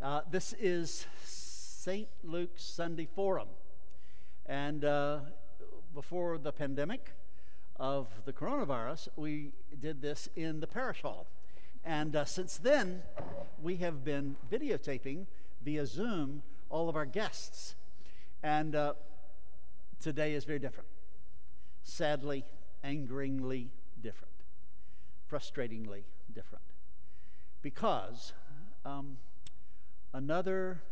Uh, this is St. Luke's Sunday Forum. And uh, before the pandemic of the coronavirus, we did this in the parish hall. And uh, since then, we have been videotaping via Zoom all of our guests. And uh, today is very different. Sadly, angeringly different, frustratingly different. Because um, another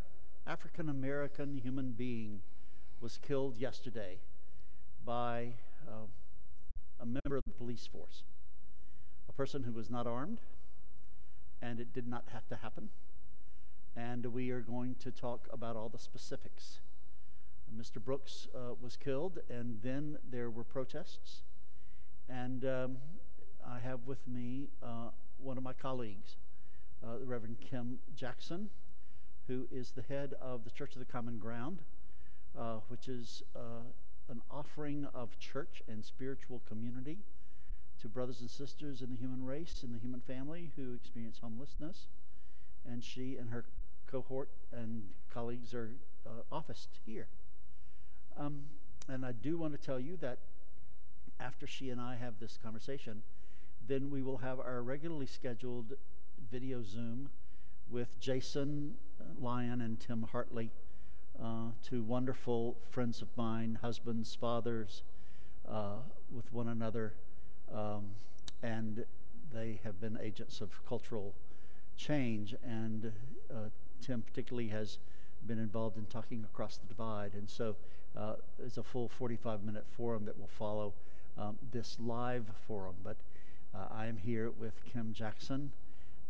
African American human being was killed yesterday by uh, a member of the police force, a person who was not armed, and it did not have to happen. And we are going to talk about all the specifics. Mr. Brooks uh, was killed, and then there were protests. And um, I have with me uh, one of my colleagues, uh, the Reverend Kim Jackson, who is the head of the Church of the Common Ground, uh, which is uh, an offering of church and spiritual community to brothers and sisters in the human race in the human family who experience homelessness. And she and her cohort and colleagues are uh, officed here. Um, and I do want to tell you that after she and I have this conversation, then we will have our regularly scheduled video Zoom with Jason Lyon and Tim Hartley, uh, two wonderful friends of mine, husbands, fathers, uh, with one another. Um, and they have been agents of cultural change. And uh, Tim, particularly, has been involved in talking across the divide. And so uh, it's a full 45 minute forum that will follow um, this live forum. But uh, I am here with Kim Jackson,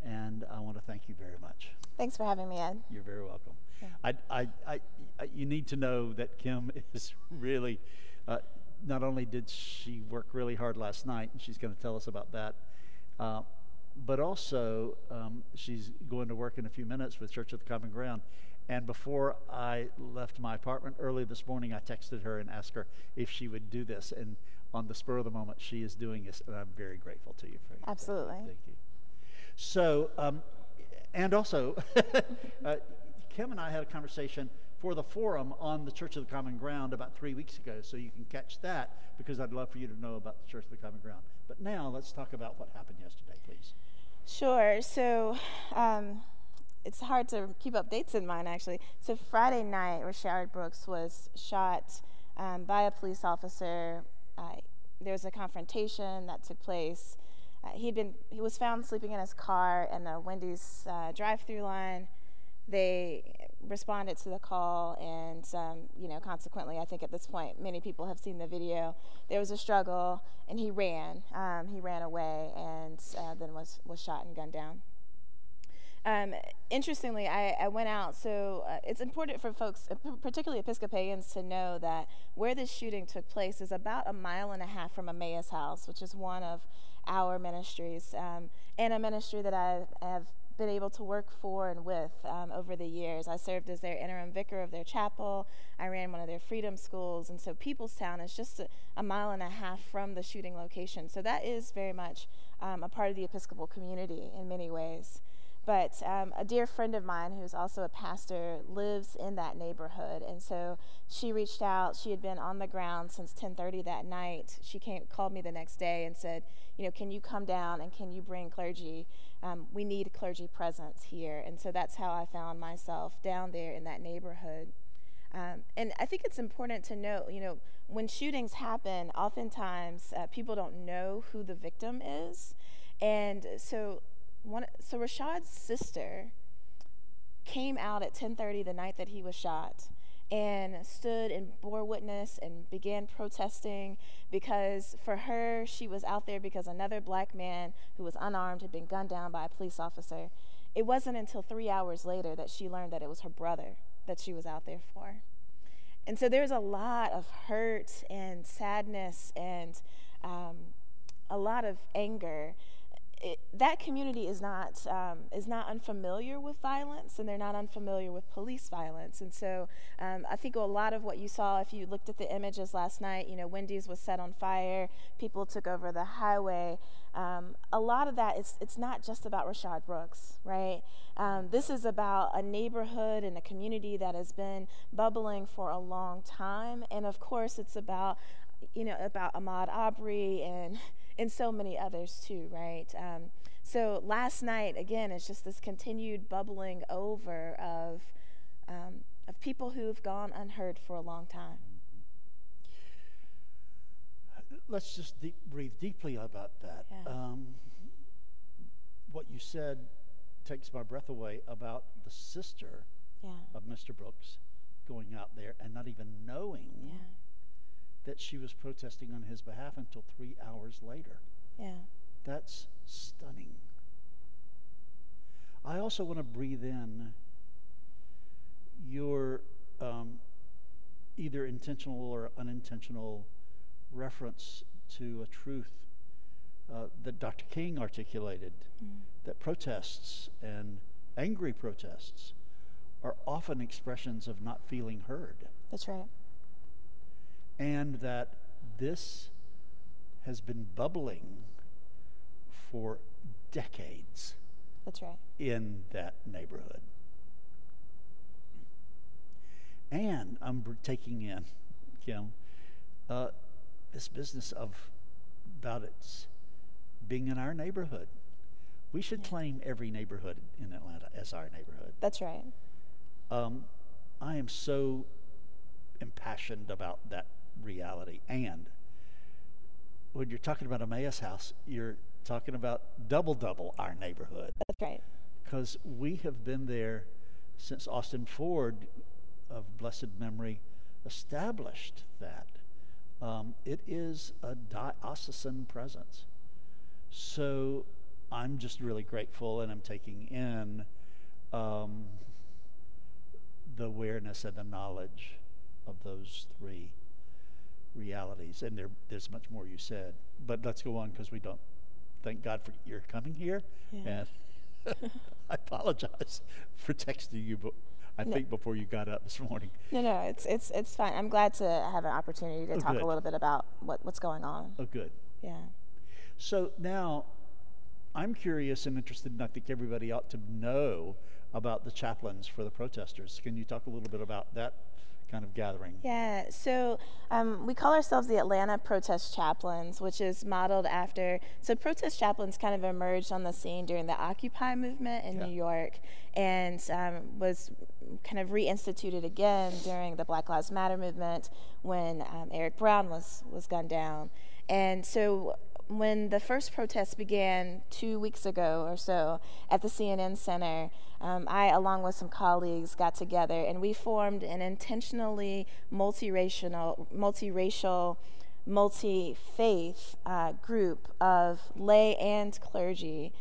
and I want to thank you very much. Thanks for having me, Ed. You're very welcome. Yeah. I, I, I, I, you need to know that Kim is really, uh, not only did she work really hard last night, and she's going to tell us about that, uh, but also um, she's going to work in a few minutes with Church of the Common Ground. And before I left my apartment early this morning, I texted her and asked her if she would do this. And on the spur of the moment, she is doing this, and I'm very grateful to you for Absolutely. Thank you. So, um, and also, uh, Kim and I had a conversation for the forum on the Church of the Common Ground about three weeks ago, so you can catch that because I'd love for you to know about the Church of the Common Ground. But now let's talk about what happened yesterday, please. Sure. So, um, it's hard to keep up dates in mind actually. So Friday night, Rayshard Brooks was shot um, by a police officer. Uh, there was a confrontation that took place. Uh, he'd been he was found sleeping in his car in the Wendy's uh, drive-through line. They responded to the call, and um, you know, consequently, I think at this point, many people have seen the video. There was a struggle, and he ran. Um, he ran away, and uh, then was was shot and gunned down. Um, interestingly, I, I, went out, so uh, it's important for folks, uh, particularly Episcopalians, to know that where this shooting took place is about a mile and a half from Emmaus House, which is one of our ministries, um, and a ministry that I have been able to work for and with um, over the years. I served as their interim vicar of their chapel. I ran one of their freedom schools. And so Peoplestown is just a, a mile and a half from the shooting location. So that is very much um, a part of the Episcopal community in many ways. But um, a dear friend of mine who's also a pastor lives in that neighborhood, and so she reached out. She had been on the ground since 10:30 that night. She came, called me the next day and said, "You know, can you come down and can you bring clergy? Um, we need clergy presence here." And so that's how I found myself down there in that neighborhood. Um, and I think it's important to note, you know, when shootings happen, oftentimes uh, people don't know who the victim is. And so one, so Rayshard's sister came out at 10:30 the night that he was shot and stood and bore witness and began protesting because for her she was out there because another black man who was unarmed had been gunned down by a police officer. It wasn't until 3 hours later that she learned that it was her brother that she was out there for. And so there's a lot of hurt and sadness and um, a lot of anger it, that community is not um, is not unfamiliar with violence, and they're not unfamiliar with police violence. And so, um, I think a lot of what you saw, if you looked at the images last night, you know, Wendy's was set on fire, people took over the highway. Um, a lot of that is it's not just about Rayshard Brooks, right? Um, this is about a neighborhood and a community that has been bubbling for a long time, and of course, it's about you know about Ahmaud Arbery and and so many others too, right? Um, so last night, again, it's just this continued bubbling over of, um, of people who've gone unheard for a long time. Let's just deep, breathe deeply about that. Yeah. Um, what you said takes my breath away about the sister yeah. of Mr. Brooks going out there and not even knowing yeah that she was protesting on his behalf until three hours later. Yeah. That's stunning. I also want to breathe in your um, either intentional or unintentional reference to a truth uh, that Dr. King articulated mm. that protests and angry protests are often expressions of not feeling heard. That's right and that this has been bubbling for decades. That's right. In that neighborhood. And I'm taking in, Kim, uh, this business of about its being in our neighborhood. We should yeah. claim every neighborhood in Atlanta as our neighborhood. That's right. Um, I am so impassioned about that reality. And when you're talking about Emmaus House, you're talking about double double our neighborhood. That's right. Because we have been there since Austin Ford, of blessed memory, established that. Um, it is a diocesan presence. So I'm just really grateful and I'm taking in um, the awareness and the knowledge of those three realities. And there, there's much more you said. But let's go on because we don't. Thank God for your coming here. Yeah. And I apologize for texting you, but I no. think before you got up this morning. No, no, it's it's it's fine. I'm glad to have an opportunity to oh, talk good. a little bit about what, what's going on. Oh, good. Yeah. So now, I'm curious and interested, and I think everybody ought to know about the chaplains for the protesters. Can you talk a little bit about that kind of gathering? Yeah, so um, we call ourselves the Atlanta Protest Chaplains, which is modeled after. So, protest chaplains kind of emerged on the scene during the Occupy movement in yeah. New York and um, was kind of reinstituted again during the Black Lives Matter movement when um, Eric Brown was, was gunned down. And so when the first protest began two weeks ago or so at the CNN Center, um, I, along with some colleagues, got together and we formed an intentionally multiracial, multiracial, multi-faith uh, group of lay and clergy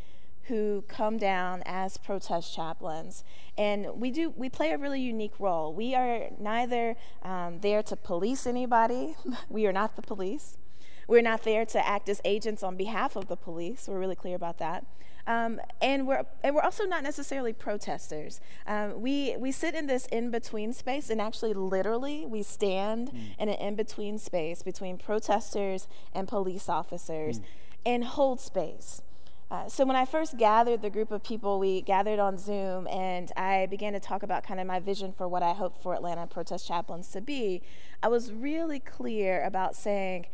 who come down as protest chaplains. And we do we play a really unique role. We are neither um, there to police anybody. We are not the police we're not there to act as agents on behalf of the police. We're really clear about that. Um, and we're and we're also not necessarily protesters. Um, we we sit in this in between space, and actually, literally, we stand mm. in an in between space between protesters and police officers, mm. and hold space. Uh, so when I first gathered the group of people, we gathered on Zoom, and I began to talk about kind of my vision for what I hoped for Atlanta protest chaplains to be. I was really clear about saying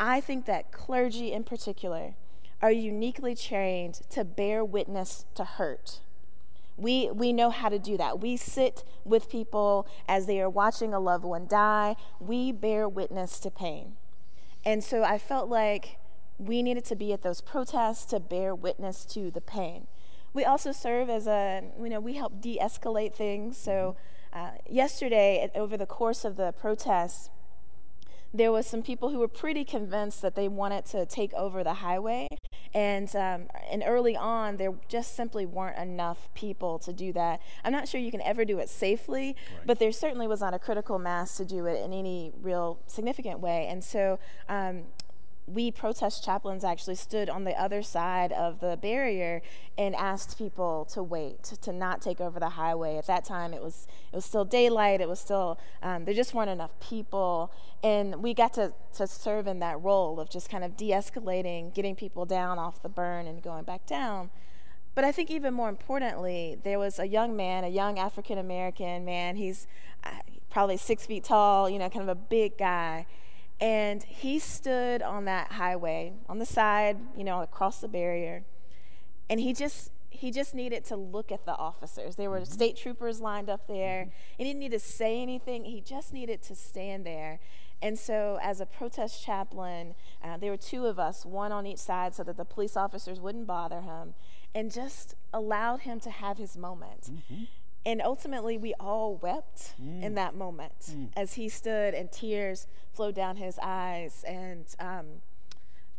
I think that clergy in particular are uniquely trained to bear witness to hurt. We, we know how to do that. We sit with people as they are watching a loved one die. We bear witness to pain. And so I felt like we needed to be at those protests to bear witness to the pain. We also serve as a, you know, we help de escalate things. So uh, yesterday, over the course of the protests, there was some people who were pretty convinced that they wanted to take over the highway. And, um, and early on, there just simply weren't enough people to do that. I'm not sure you can ever do it safely, right. but there certainly was not a critical mass to do it in any real significant way. And so um, we protest chaplains actually stood on the other side of the barrier and asked people to wait to not take over the highway at that time it was it was still daylight it was still um, there just weren't enough people and we got to, to serve in that role of just kind of de-escalating getting people down off the burn and going back down but I think even more importantly, there was a young man, a young African American man. He's uh, probably six feet tall, you know, kind of a big guy. And he stood on that highway, on the side, you know, across the barrier. And he just he just needed to look at the officers. There were mm-hmm. state troopers lined up there. Mm-hmm. He didn't need to say anything. He just needed to stand there. And so, as a protest chaplain, uh, there were two of us, one on each side, so that the police officers wouldn't bother him, and just allowed him to have his moment. Mm-hmm. And ultimately, we all wept mm. in that moment mm. as he stood and tears flowed down his eyes. And um,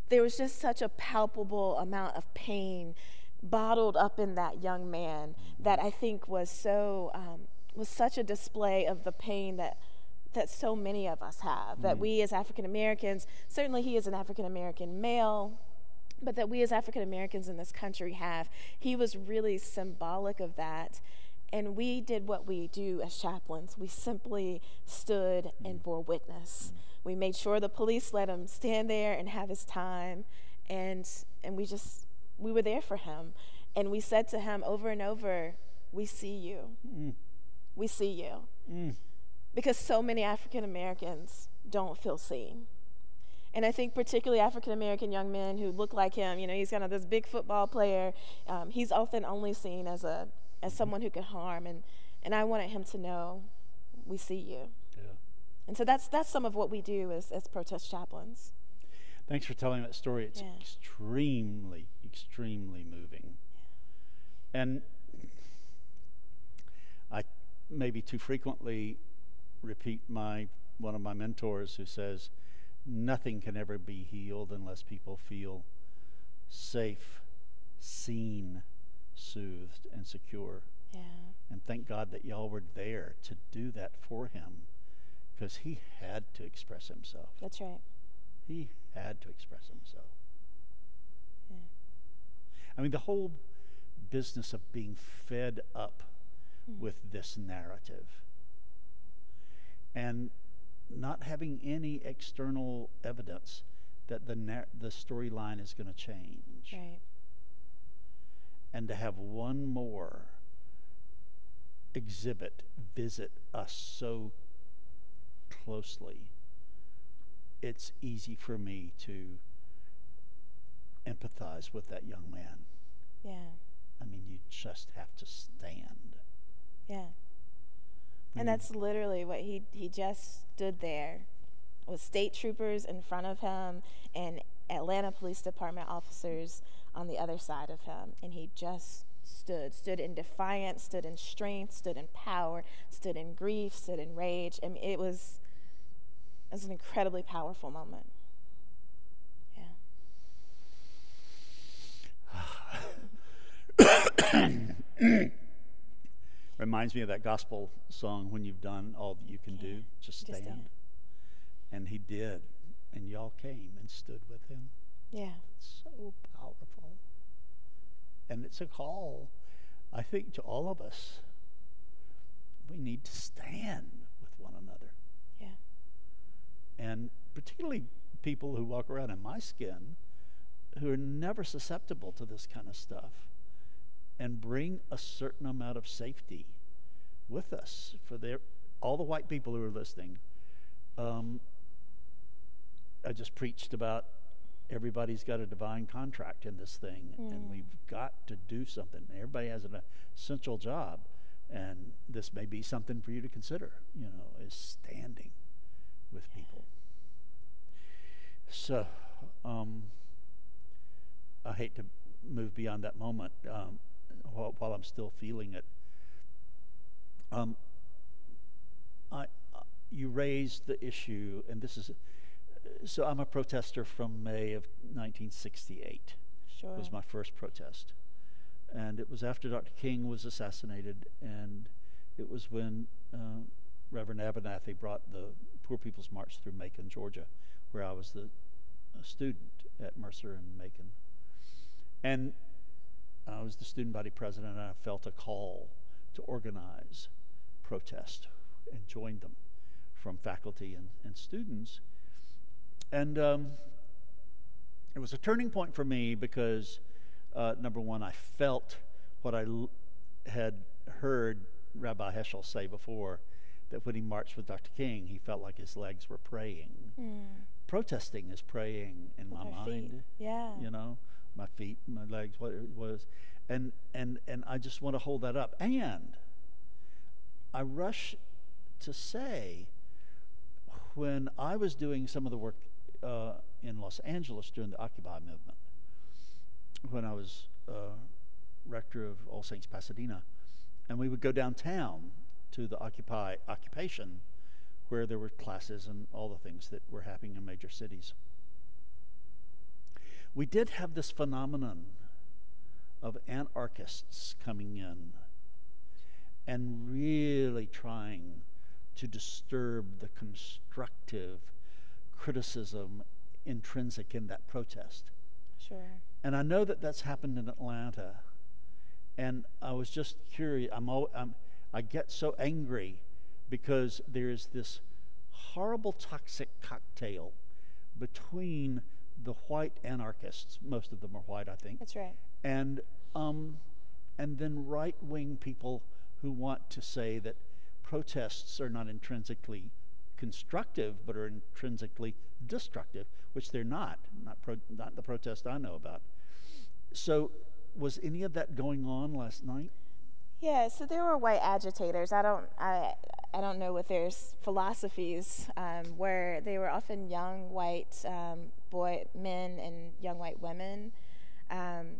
there was just such a palpable amount of pain bottled up in that young man that I think was so, um, was such a display of the pain that that so many of us have. Mm. That we as African Americans, certainly he is an African American male, but that we as African Americans in this country have. He was really symbolic of that. And we did what we do as chaplains. We simply stood and bore witness. We made sure the police let him stand there and have his time. And, and we just, we were there for him. And we said to him over and over, We see you. Mm. We see you. Mm. Because so many African Americans don't feel seen. And I think particularly African American young men who look like him, you know, he's kind of this big football player. Um, he's often only seen as a as someone who could harm and and I wanted him to know we see you. Yeah. And so that's that's some of what we do as as protest chaplains. Thanks for telling that story. It's yeah. extremely extremely moving. Yeah. And I maybe too frequently repeat my one of my mentors who says nothing can ever be healed unless people feel safe, seen, soothed and secure. Yeah. And thank God that y'all were there to do that for him because he had to express himself. That's right. He had to express himself. Yeah. I mean, the whole business of being fed up mm. with this narrative and not having any external evidence that the nar- the storyline is going to change. Right and to have one more exhibit visit us so closely, it's easy for me to empathize with that young man. Yeah. I mean, you just have to stand. Yeah. And that's literally what he he just stood there with state troopers in front of him and Atlanta Police Department officers on the other side of him. And he just stood, stood in defiance, stood in strength, stood in power, stood in grief, stood in rage. I mean, it was, it was an incredibly powerful moment. Yeah. Reminds me of that gospel song, When You've Done All That You Can Do, Just Stand. Just stand. And he did. And y'all came and stood with him. Yeah. It's so powerful. And it's a call, I think, to all of us. We need to stand with one another. Yeah. And particularly people who walk around in my skin who are never susceptible to this kind of stuff and bring a certain amount of safety with us for their all the white people who are listening um, i just preached about everybody's got a divine contract in this thing, mm. and we've got to do something. Everybody has an essential job, and this may be something for you to consider. You know, is standing with people. So, um, I hate to move beyond that moment um, while, while, I'm still feeling it. Um, I, uh, you raised the issue, and this is so I'm a protester from May of 1968. Sure. It was my first protest. And it was after Dr. King was assassinated, and it was when uh, Reverend Abernathy brought the Poor People's March through Macon, Georgia, where I was the a student at Mercer and Macon. And I was the student body president, and I felt a call to organize protest and join them from faculty and, and students. And um, it was a turning point for me because, uh, number one, I felt what I l- had heard Rabbi Heschel say before that when he marched with Dr. King, he felt like his legs were praying. Mm. Protesting is praying in with my mind. Feet. Yeah. You know, my feet, my legs, what it was. And, and, and I just want to hold that up. And I rush to say, when I was doing some of the work uh, in Los Angeles during the Occupy movement, when I was uh, rector of All Saints Pasadena, and we would go downtown to the Occupy occupation, where there were classes and all the things that were happening in major cities. We did have this phenomenon of anarchists coming in and really trying to disturb the constructive criticism intrinsic in that protest. Sure. And I know that that's happened in Atlanta. And I was just curious. I'm, all, I'm I get so angry because there's this horrible toxic cocktail between the white anarchists, most of them are white, I think. That's right. And um, and then right wing people who want to say that protests are not intrinsically constructive, but are intrinsically destructive, which they're not. Not pro- not the protest I know about. So, was any of that going on last night? Yeah, so there were white agitators. I don't, I, I don't know what their philosophies um, where they were often young white um, boy men and young white women. Um,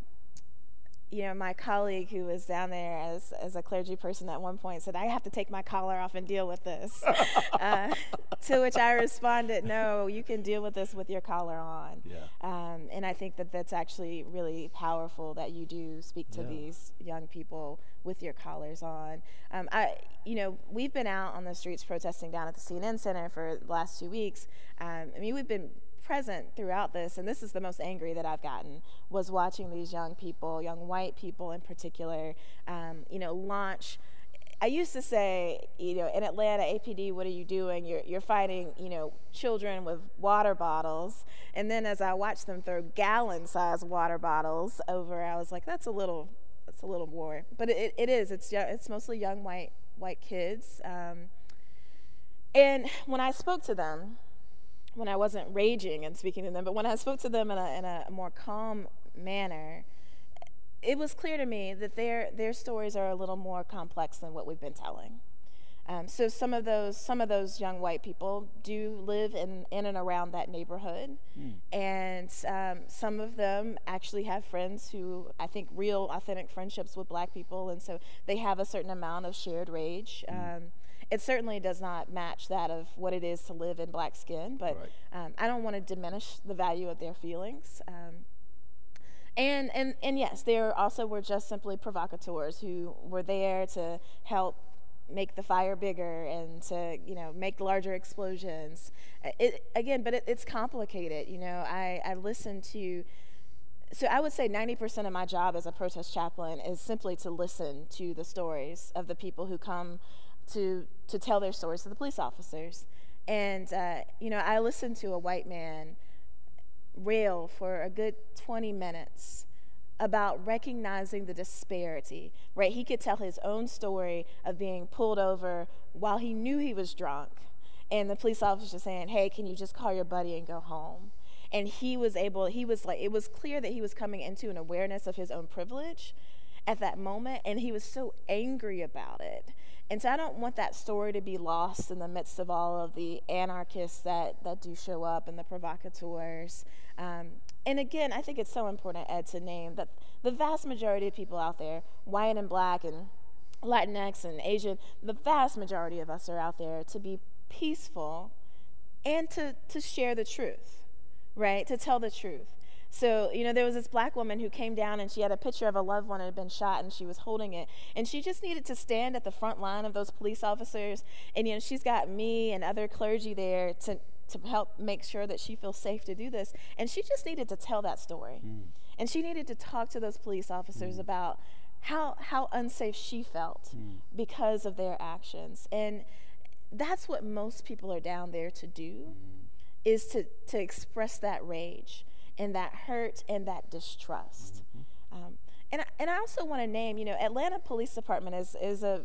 you know, my colleague who was down there as, as a clergy person at one point said, I have to take my collar off and deal with this. uh, to which I responded, No, you can deal with this with your collar on. Yeah. Um, and I think that that's actually really powerful that you do speak to yeah. these young people with your collars on. Um, I, you know, we've been out on the streets protesting down at the CNN Center for the last two weeks. Um, I mean, we've been present throughout this, and this is the most angry that I've gotten, was watching these young people, young white people in particular, um, you know, launch. I used to say, you know, in Atlanta, APD, what are you doing? You're, you're fighting, you know, children with water bottles. And then as I watched them throw gallon-sized water bottles over, I was like, that's a little, that's a little more. But it, it is. It's it's mostly young white white kids. Um, and when I spoke to them, when I wasn't raging and speaking to them, but when I spoke to them in a, in a more calm manner, it was clear to me that their their stories are a little more complex than what we've been telling. Um, so some of those some of those young white people do live in in and around that neighborhood, mm. and um, some of them actually have friends who I think real authentic friendships with Black people, and so they have a certain amount of shared rage. Mm. Um, it certainly does not match that of what it is to live in black skin, but right. um, I don't want to diminish the value of their feelings. Um, and, and, and yes, there also were just simply provocateurs who were there to help make the fire bigger and to you know make larger explosions. It, again, but it, it's complicated. You know, I, I listen to so I would say 90% of my job as a protest chaplain is simply to listen to the stories of the people who come to to tell their stories to the police officers. And uh, you know, I listened to a white man rail for a good 20 minutes about recognizing the disparity, right? He could tell his own story of being pulled over while he knew he was drunk. And the police officer saying, Hey, can you just call your buddy and go home? And he was able, he was like, it was clear that he was coming into an awareness of his own privilege at that moment. And he was so angry about it and so I don't want that story to be lost in the midst of all of the anarchists that, that do show up and the provocateurs. Um, and again, I think it's so important, Ed, to name that the vast majority of people out there, white and black and Latinx and Asian, the vast majority of us are out there to be peaceful and to, to share the truth, right? To tell the truth. So, you know, there was this black woman who came down and she had a picture of a loved one that had been shot and she was holding it. And she just needed to stand at the front line of those police officers. And, you know, she's got me and other clergy there to, to help make sure that she feels safe to do this. And she just needed to tell that story. Mm. And she needed to talk to those police officers mm. about how how unsafe she felt mm. because of their actions. And that's what most people are down there to do mm. is to to express that rage and that hurt and that distrust. Mm-hmm. Um, and, and I also want to name, you know, Atlanta Police Department is, is a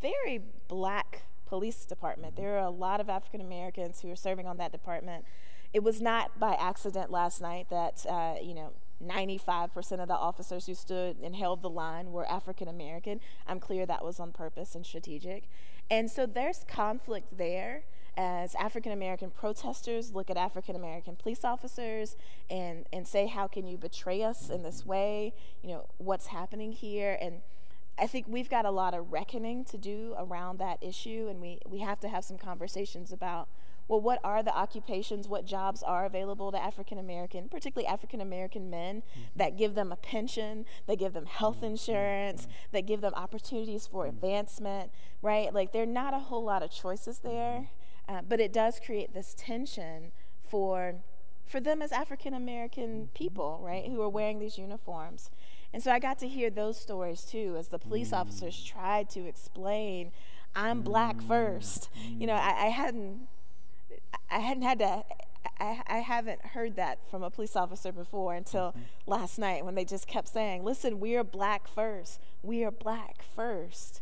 very black police department. There are a lot of African Americans who are serving on that department. It was not by accident last night that, uh, you know, 95% of the officers who stood and held the line were African American. I'm clear that was on purpose and strategic. And so there's conflict there as African American protesters look at African American police officers and, and say, How can you betray us in this way? You know, what's happening here? And I think we've got a lot of reckoning to do around that issue, and we, we have to have some conversations about well, what are the occupations, what jobs are available to African American, particularly African American men, mm-hmm. that give them a pension, that give them health mm-hmm. insurance, mm-hmm. that give them opportunities for advancement, right? Like, there are not a whole lot of choices there. Uh, but it does create this tension for for them as African American mm-hmm. people, right, who are wearing these uniforms. And so I got to hear those stories too as the police officers tried to explain, I'm black first. You know, I, I hadn't I hadn't had to. I, I haven't heard that from a police officer before until mm-hmm. last night when they just kept saying, "Listen, we are black first. We are black first,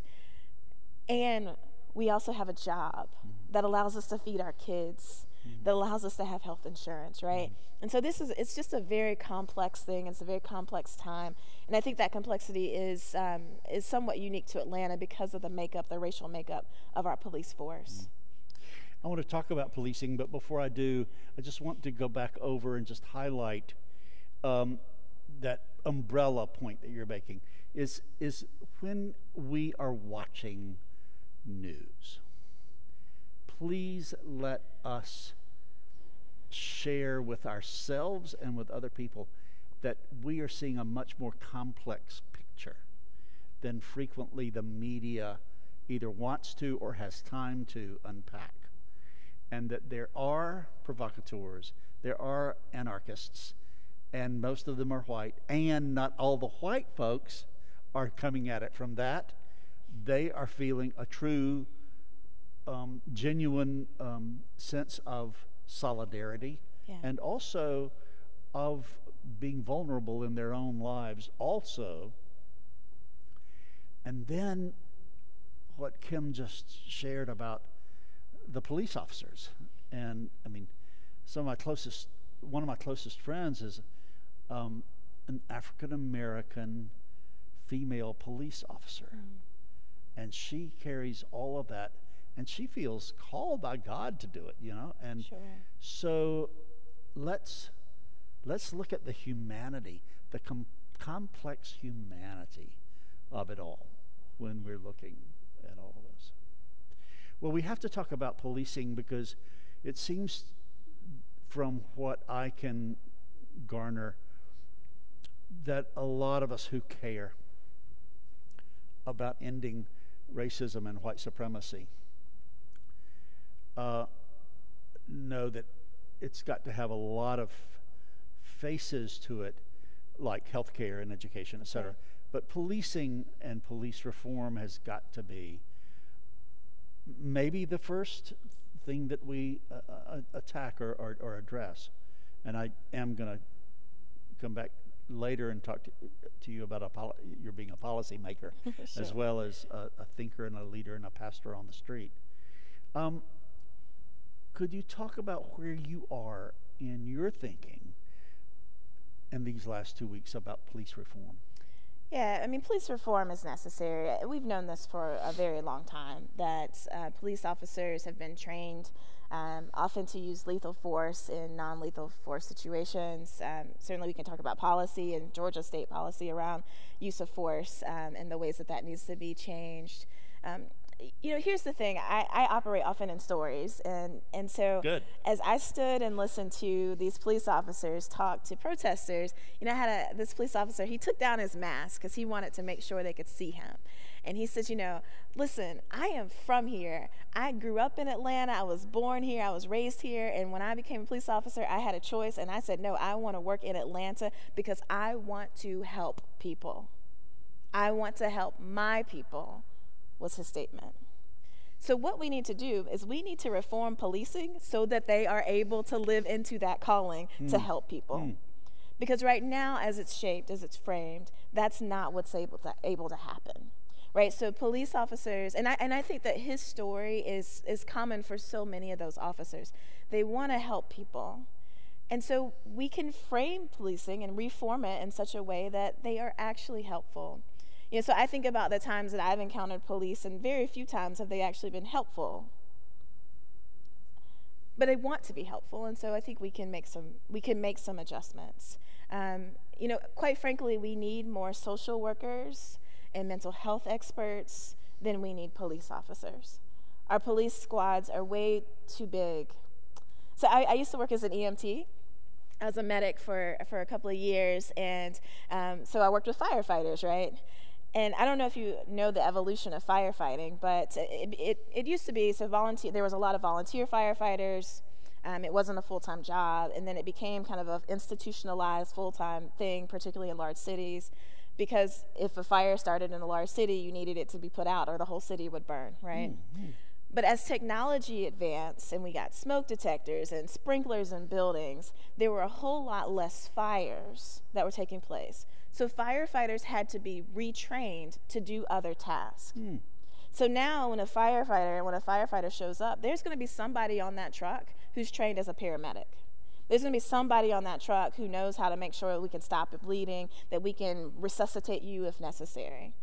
and we also have a job mm-hmm. That allows us to feed our kids, mm-hmm. that allows us to have health insurance, right?" Mm-hmm. And so this is it's just a very complex thing. It's a very complex time, and I think that complexity is um, is somewhat unique to Atlanta because of the makeup, the racial makeup of our police force. Mm-hmm. I want to talk about policing, but before I do, I just want to go back over and just highlight um, that umbrella point that you're making. Is is when we are watching news, please let us share with ourselves and with other people that we are seeing a much more complex picture than frequently the media either wants to or has time to unpack and that there are provocateurs, there are anarchists, and most of them are white, and not all the white folks are coming at it from that. They are feeling a true, um, genuine um, sense of solidarity yeah. and also of being vulnerable in their own lives, also. And then what Kim just shared about the police officers. And I mean, some of my closest, one of my closest friends is um, an African American female police officer. Mm. And she carries all of that and she feels called by God to do it, you know? And sure. so let's let's look at the humanity, the com- complex humanity of it all when we're looking at all of this. Well, we have to talk about policing because it seems from what I can garner that a lot of us who care about ending racism and white supremacy uh, know that it's got to have a lot of faces to it, like healthcare and education, et cetera. But policing and police reform has got to be maybe the first thing that we uh, uh, attack or, or, or, address. And I am going to come back later and talk to, to you about you're being a policymaker sure. as well as a, a, thinker and a leader and a pastor on the street. Um, could you talk about where you are in your thinking in these last two weeks about police reform? Yeah, I mean, police reform is necessary. We've known this for a very long time that uh, police officers have been trained um, often to use lethal force in non lethal force situations. Um, certainly, we can talk about policy and Georgia state policy around use of force um, and the ways that that needs to be changed. You know, here's the thing. I, I operate often in stories, and and so Good. as I stood and listened to these police officers talk to protesters, you know, I had a this police officer. He took down his mask because he wanted to make sure they could see him, And he says, You know, listen, I am from here. I grew up in Atlanta. I was born here. I was raised here. And when I became a police officer, I had a choice. And I said, No, I want to work in Atlanta because I want to help people. I want to help my people, was his statement. So, what we need to do is we need to reform policing so that they are able to live into that calling mm. to help people. Mm. Because right now, as it's shaped, as it's framed, that's not what's able to, able to happen. Right? So, police officers, and I, and I think that his story is, is common for so many of those officers. They want to help people. And so, we can frame policing and reform it in such a way that they are actually helpful. You know, so I think about the times that I've encountered police, and very few times have they actually been helpful. But I want to be helpful, and so I think we can make some we can make some adjustments. Um, you know, quite frankly, we need more social workers and mental health experts than we need police officers. Our police squads are way too big. So I, I used to work as an EMT as a medic for, for a couple of years, and um, so I worked with firefighters, right? And I don't know if you know the evolution of firefighting, but it, it, it used to be so volunteer. There was a lot of volunteer firefighters. Um, it wasn't a full time job, and then it became kind of an institutionalized full time thing, particularly in large cities, because if a fire started in a large city, you needed it to be put out, or the whole city would burn, right? Mm-hmm. But as technology advanced and we got smoke detectors and sprinklers in buildings, there were a whole lot less fires that were taking place. So firefighters had to be retrained to do other tasks. Hmm. So now when a firefighter when a firefighter shows up, there's going to be somebody on that truck who's trained as a paramedic. There's going to be somebody on that truck who knows how to make sure we can stop the bleeding, that we can resuscitate you if necessary.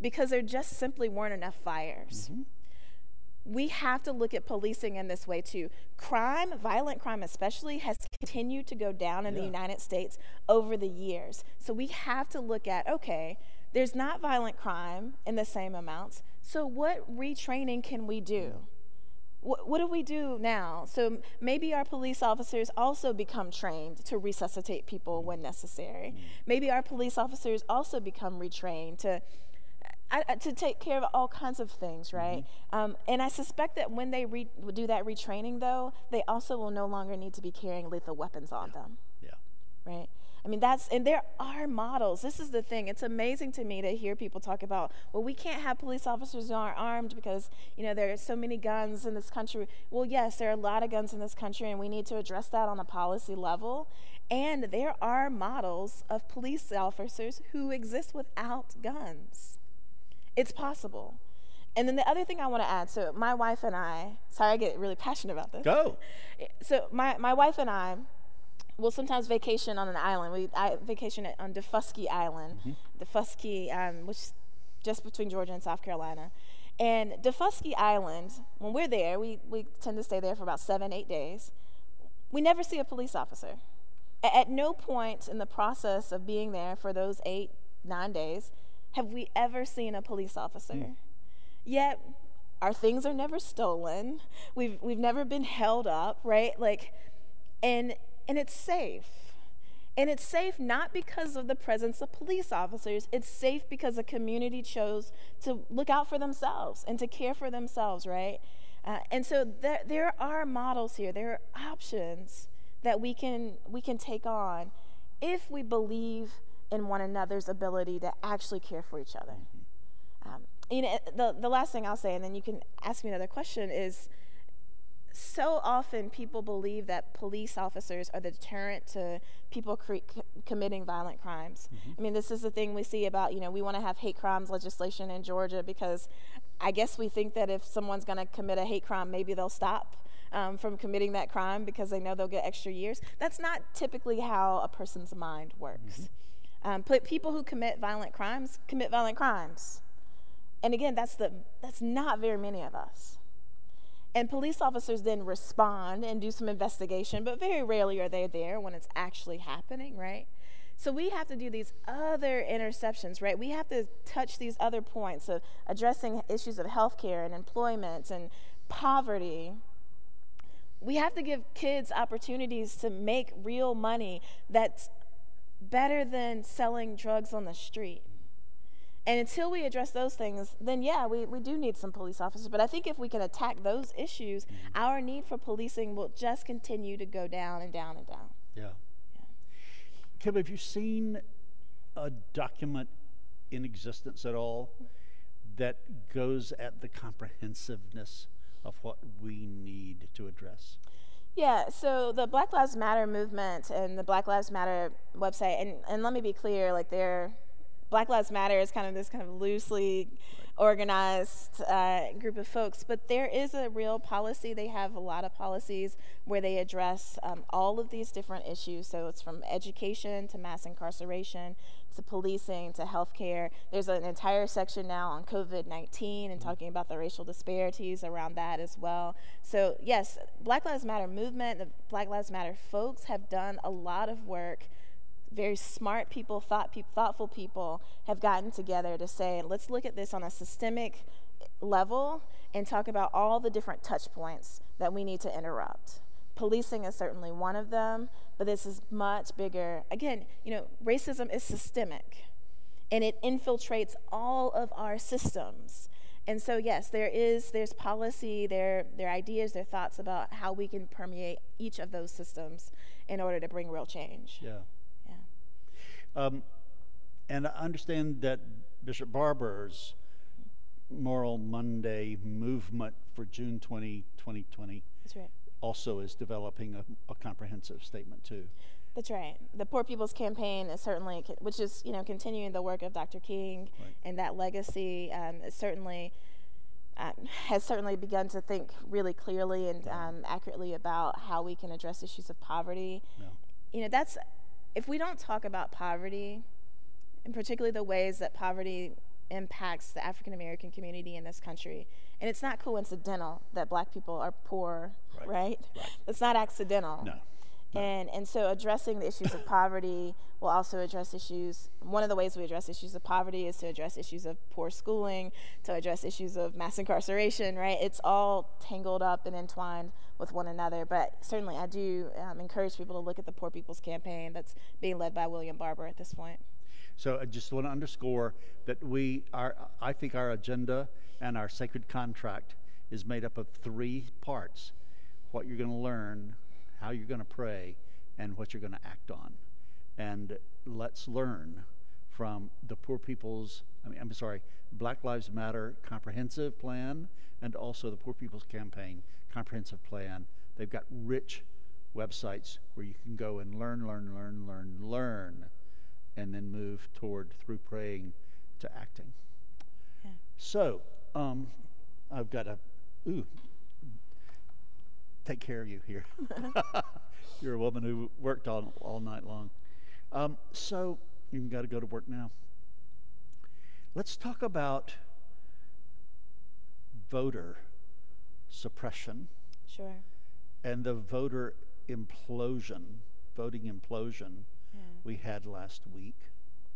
Because there just simply weren't enough fires. Mm-hmm we have to look at policing in this way too. Crime, violent crime especially, has continued to go down in yeah. the United States over the years. So we have to look at okay, there's not violent crime in the same amounts. So what retraining can we do? What, what do we do now? So maybe our police officers also become trained to resuscitate people when necessary. Mm. Maybe our police officers also become retrained to I, to take care of all kinds of things, right? Mm-hmm. Um, and I suspect that when they re- do that retraining, though, they also will no longer need to be carrying lethal weapons on yeah. them. Yeah. Right? I mean, that's, and there are models. This is the thing. It's amazing to me to hear people talk about, well, we can't have police officers who aren't armed because, you know, there are so many guns in this country. Well, yes, there are a lot of guns in this country, and we need to address that on a policy level. And there are models of police officers who exist without guns. It's possible. And then the other thing I want to add so, my wife and I, sorry, I get really passionate about this. Go. So, my, my wife and I will sometimes vacation on an island. We I vacation on Daufuskie Island, mm-hmm. Daufuskie, um, which is just between Georgia and South Carolina. And Daufuskie Island, when we're there, we, we tend to stay there for about seven, eight days. We never see a police officer. At, at no point in the process of being there for those eight, nine days have we ever seen a police officer? Mm. Yet, our things are never stolen. We've, we've never been held up, right? Like, and, and it's safe. And it's safe not because of the presence of police officers. It's safe because the community chose to look out for themselves and to care for themselves, right? Uh, and so there, there are models here. There are options that we can we can take on if we believe in one another's ability to actually care for each other. Mm-hmm. Um, you know, the, the last thing I'll say, and then you can ask me another question, is so often people believe that police officers are the deterrent to people cre- committing violent crimes. Mm-hmm. I mean, this is the thing we see about, you know, we want to have hate crimes legislation in Georgia because I guess we think that if someone's going to commit a hate crime, maybe they'll stop. Um, from committing that crime because they know they'll get extra years. That's not typically how a person's mind works. Mm-hmm. Um, people who commit violent crimes commit violent crimes. And again, that's, the, that's not very many of us. And police officers then respond and do some investigation, but very rarely are they there when it's actually happening, right? So we have to do these other interceptions, right? We have to touch these other points of addressing issues of healthcare and employment and poverty. We have to give kids opportunities to make real money that's better than selling drugs on the street. And until we address those things, then yeah, we, we do need some police officers. But I think if we can attack those issues, mm-hmm. our need for policing will just continue to go down and down and down. Yeah. yeah. Kim, have you seen a document in existence at all that goes at the comprehensiveness of what we need to address? Yeah, so the Black Lives Matter movement and the Black Lives Matter website, and, and let me be clear, like they're Black Lives Matter is kind of this kind of loosely organized uh, group of folks, but there is a real policy. They have a lot of policies where they address um, all of these different issues. So it's from education to mass incarceration to policing to healthcare. There's an entire section now on COVID 19 and talking about the racial disparities around that as well. So, yes, Black Lives Matter movement, the Black Lives Matter folks have done a lot of work very smart people, thought pe- thoughtful people have gotten together to say, let's look at this on a systemic level and talk about all the different touch points that we need to interrupt. Policing is certainly one of them, but this is much bigger. Again, you know, racism is systemic and it infiltrates all of our systems. And so yes, there is there's policy, there are ideas, there are thoughts about how we can permeate each of those systems in order to bring real change. Yeah. Um, and I understand that Bishop Barber's Moral Monday movement for June 20, 2020 right. also is developing a, a, comprehensive statement too. That's right. The Poor People's Campaign is certainly, which is you know continuing the work of Dr. King right. and that legacy, um, is certainly um, has certainly begun to think really clearly and yeah. um, accurately about how we can address issues of poverty. Yeah. You know, that's if we don't talk about poverty, and particularly the ways that poverty impacts the African American community in this country, and it's not coincidental that black people are poor, right? right? right. It's not accidental. No. And, and so addressing the issues of poverty will also address issues. One of the ways we address issues of poverty is to address issues of poor schooling, to address issues of mass incarceration, right? It's all tangled up and entwined with one another. But certainly, I do um, encourage people to look at the Poor People's Campaign that's being led by William Barber at this point. So I just want to underscore that we are, I think our agenda and our sacred contract is made up of three parts what you're going to learn, how you're going to pray, and what you're going to act on. And let's learn from the Poor People's, I mean, I'm sorry, Black Lives Matter comprehensive plan and also the Poor People's Campaign comprehensive plan. They've got rich websites where you can go and learn, learn, learn, learn, learn, and then move toward through praying to acting. Yeah. So, um, I've got a, ooh, take care of you here. You're a woman who worked all, all night long. Um, so you've got to go to work now. Let's talk about voter suppression. Sure. And the voter implosion, voting implosion yeah. we had last week.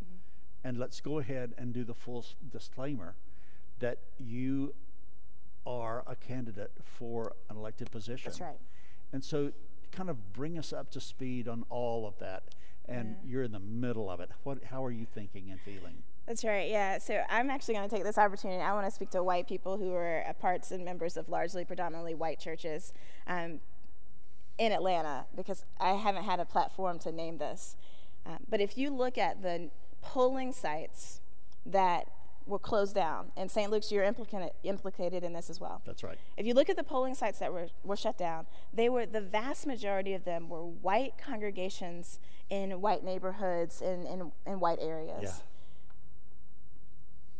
Mm-hmm. And let's go ahead and do the full disclaimer that you are a candidate for an elected position. That's right. And so, kind of bring us up to speed on all of that. And yeah. you're in the middle of it. What? How are you thinking and feeling? That's right. Yeah. So I'm actually going to take this opportunity. I want to speak to white people who are parts and members of largely, predominantly white churches um, in Atlanta because I haven't had a platform to name this. Uh, but if you look at the polling sites that were closed down. And St. Luke's, you're implicated, implicated in this as well. That's right. If you look at the polling sites that were, were shut down, they were the vast majority of them were white congregations in white neighborhoods in, in, in white areas. Yeah.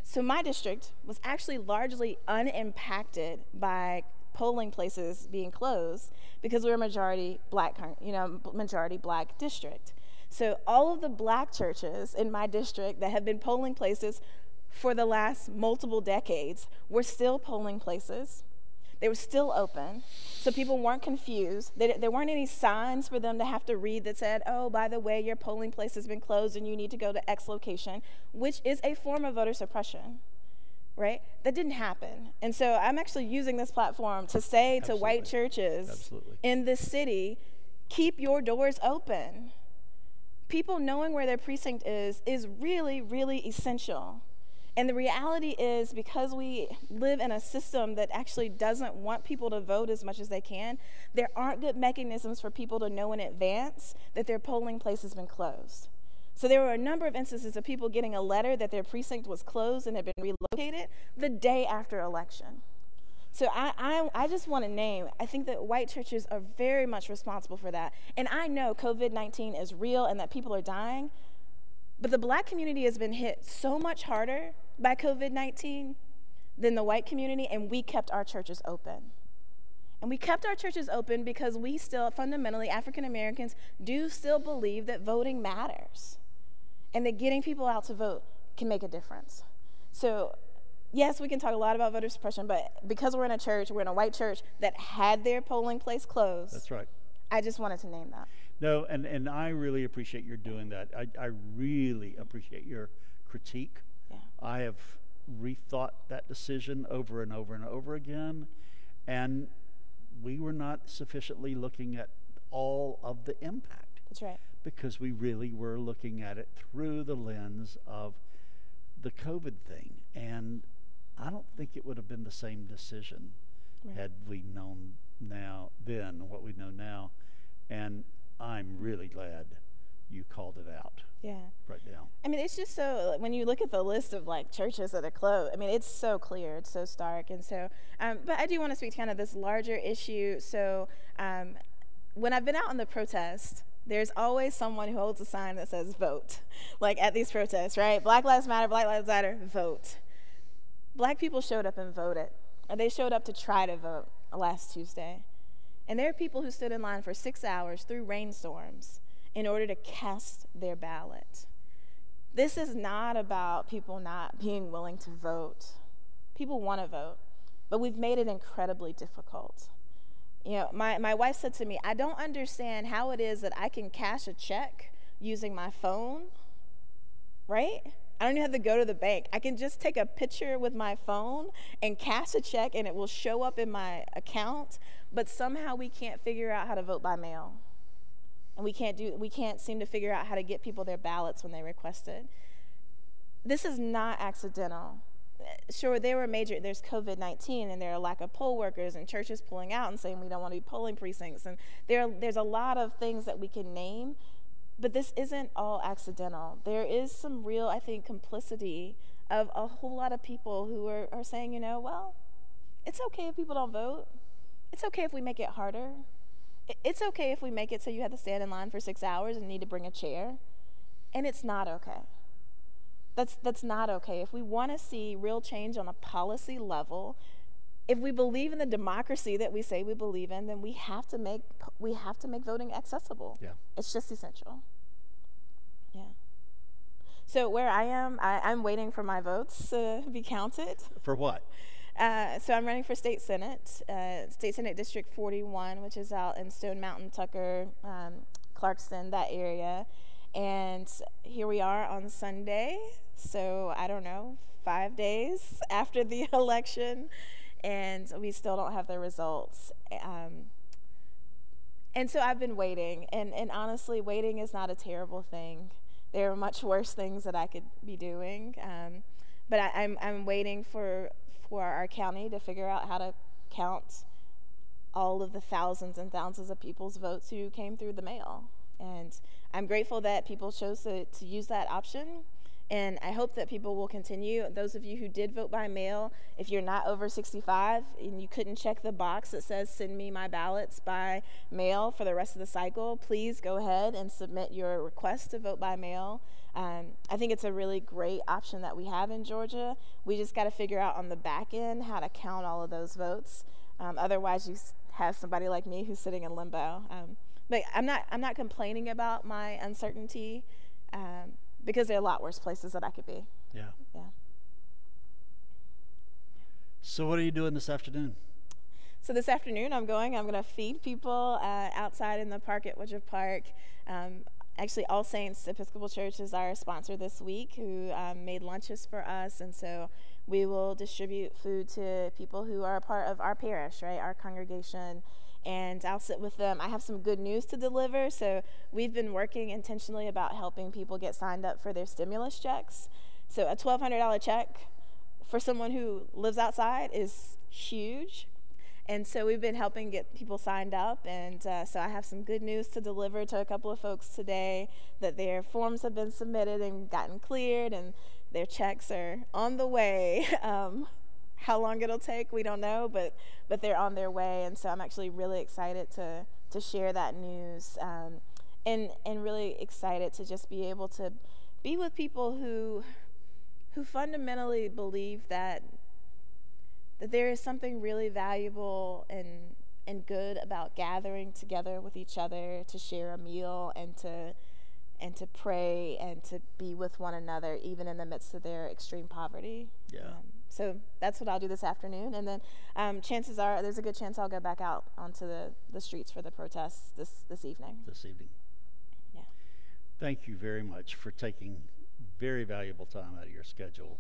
So my district was actually largely unimpacted by polling places being closed because we're a majority black, you know, majority black district. So all of the black churches in my district that have been polling places for the last multiple decades were still polling places. They were still open, so people weren't confused. They, there weren't any signs for them to have to read that said, oh, by the way, your polling place has been closed and you need to go to X location, which is a form of voter suppression, right? That didn't happen. And so I'm actually using this platform to say Absolutely. to white churches Absolutely. in this city, keep your doors open. People knowing where their precinct is is really, really essential. And the reality is, because we live in a system that actually doesn't want people to vote as much as they can, there aren't good mechanisms for people to know in advance that their polling place has been closed. So there were a number of instances of people getting a letter that their precinct was closed and had been relocated the day after election. So I, I, I just want to name, I think that white churches are very much responsible for that. And I know COVID 19 is real and that people are dying, but the black community has been hit so much harder by COVID 19 than the white community, and we kept our churches open. And we kept our churches open because we still, fundamentally, African Americans do still believe that voting matters and that getting people out to vote can make a difference. So, yes, we can talk a lot about voter suppression, but because we're in a church, we're in a white church that had their polling place closed. That's right. I just wanted to name that. No, and, and I really appreciate your doing that. I, I really appreciate your critique. I have rethought that decision over and over and over again, and we were not sufficiently looking at all of the impact. That's right. Because we really were looking at it through the lens of the COVID thing. And I don't think it would have been the same decision right. had we known now then what we know now. And I'm really glad you called it out. Yeah. Right now. I mean, it's just so when you look at the list of like churches that are closed. I mean, it's so clear, it's so stark, and so. Um, but I do want to speak to kind of this larger issue. So um, when I've been out on the protest, there's always someone who holds a sign that says vote, like at these protests, right? Black Lives Matter, Black Lives Matter, vote. Black people showed up and voted, or they showed up to try to vote last Tuesday. And there are people who stood in line for six hours through rainstorms in order to cast their ballot. This is not about people not being willing to vote. People want to vote, but we've made it incredibly difficult. You know, my, my wife said to me, I don't understand how it is that I can cash a check using my phone, right? I don't even have to go to the bank. I can just take a picture with my phone and cash a check and it will show up in my account, but somehow we can't figure out how to vote by mail. And we can't do we can't seem to figure out how to get people their ballots when they request it. This is not accidental. Sure, there were major there's COVID-19 and there are lack of poll workers and churches pulling out and saying we don't want to be polling precincts and there there's a lot of things that we can name but this isn't all accidental. There is some real, I think, complicity of a whole lot of people who are, are saying, you know, well, it's okay if people don't vote. It's okay if we make it harder. It's okay if we make it so you have to stand in line for six hours and need to bring a chair. And it's not okay. That's, that's not okay. If we want to see real change on a policy level, if we believe in the democracy that we say we believe in, then we have to make we have to make voting accessible. Yeah. It's just essential. Yeah. So where I am, I, am waiting for my votes to be counted. For what? Uh, so I'm running for state senate, uh, state senate district 41, which is out in Stone Mountain, Tucker, um, Clarkston, that area. And here we are on Sunday. So I don't know, five days after the election and we still don't have the results. Um, and so I've been waiting, and, and honestly, waiting is not a terrible thing. There are much worse things that I could be doing, um, but I, I'm, I'm waiting for, for our county to figure out how to count all of the thousands and thousands of people's votes who came through the mail. And I'm grateful that people chose to, to use that option. And I hope that people will continue. Those of you who did vote by mail, if you're not over 65 and you couldn't check the box that says send me my ballots by mail for the rest of the cycle, please go ahead and submit your request to vote by mail. Um, I think it's a really great option that we have in Georgia. We just got to figure out on the back end how to count all of those votes. Um, otherwise, you have somebody like me who's sitting in limbo. Um, but I'm not, I'm not complaining about my uncertainty. Because there are a lot worse places that I could be. Yeah. Yeah. So, what are you doing this afternoon? So this afternoon, I'm going. I'm going to feed people uh, outside in the park at Woodruff Park. Um, actually, All Saints Episcopal Church is our sponsor this week, who um, made lunches for us, and so we will distribute food to people who are a part of our parish, right, our congregation and I'll sit with them. I have some good news to deliver. So, we've been working intentionally about helping people get signed up for their stimulus checks. so a $1,200 check for someone who lives outside is huge. And so we've been helping get people signed up. And uh, so I have some good news to deliver to a couple of folks today that their forms have been submitted and gotten cleared, and their checks are on the way. Um, how long it'll take, we don't know, but but they're on their way. And so I'm actually really excited to to share that news, um, and and really excited to just be able to be with people who who fundamentally believe that that there is something really valuable and and good about gathering together with each other to share a meal and to and to pray and to be with one another even in the midst of their extreme poverty. Yeah. Um, so that's what I'll do this afternoon, and then um, chances are there's a good chance I'll go back out onto the, the streets for the protests this this evening. This evening. Yeah. Thank you very much for taking very valuable time out of your schedule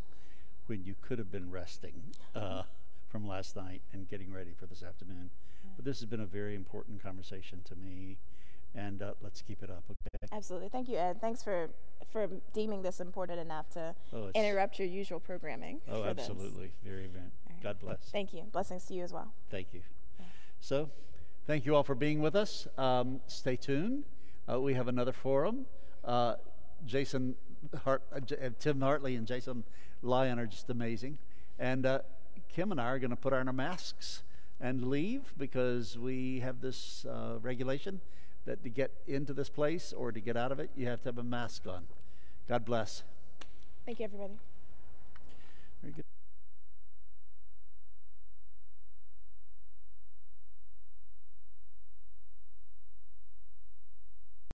when you could have been resting uh, from last night and getting ready for this afternoon. But this has been a very important conversation to me, and uh, let's keep it up, okay? Absolutely. Thank you, Ed. Thanks for for deeming this important enough to Oh, interrupt your usual programming. Oh, for this. absolutely. Very, very. right. God bless. Thank you. Blessings to you as well. Thank you. So, thank you all for being with us. Um, stay tuned. Uh, we have another forum. Uh, Jason Hart, uh, uh, Tim Hartley and Jason Lyon are just amazing. And uh, Kim and I are going to put on our masks and leave because we have this uh, regulation that to get into this place or to get out of it, you have to have a mask on. God bless. Thank you, everybody. Very good.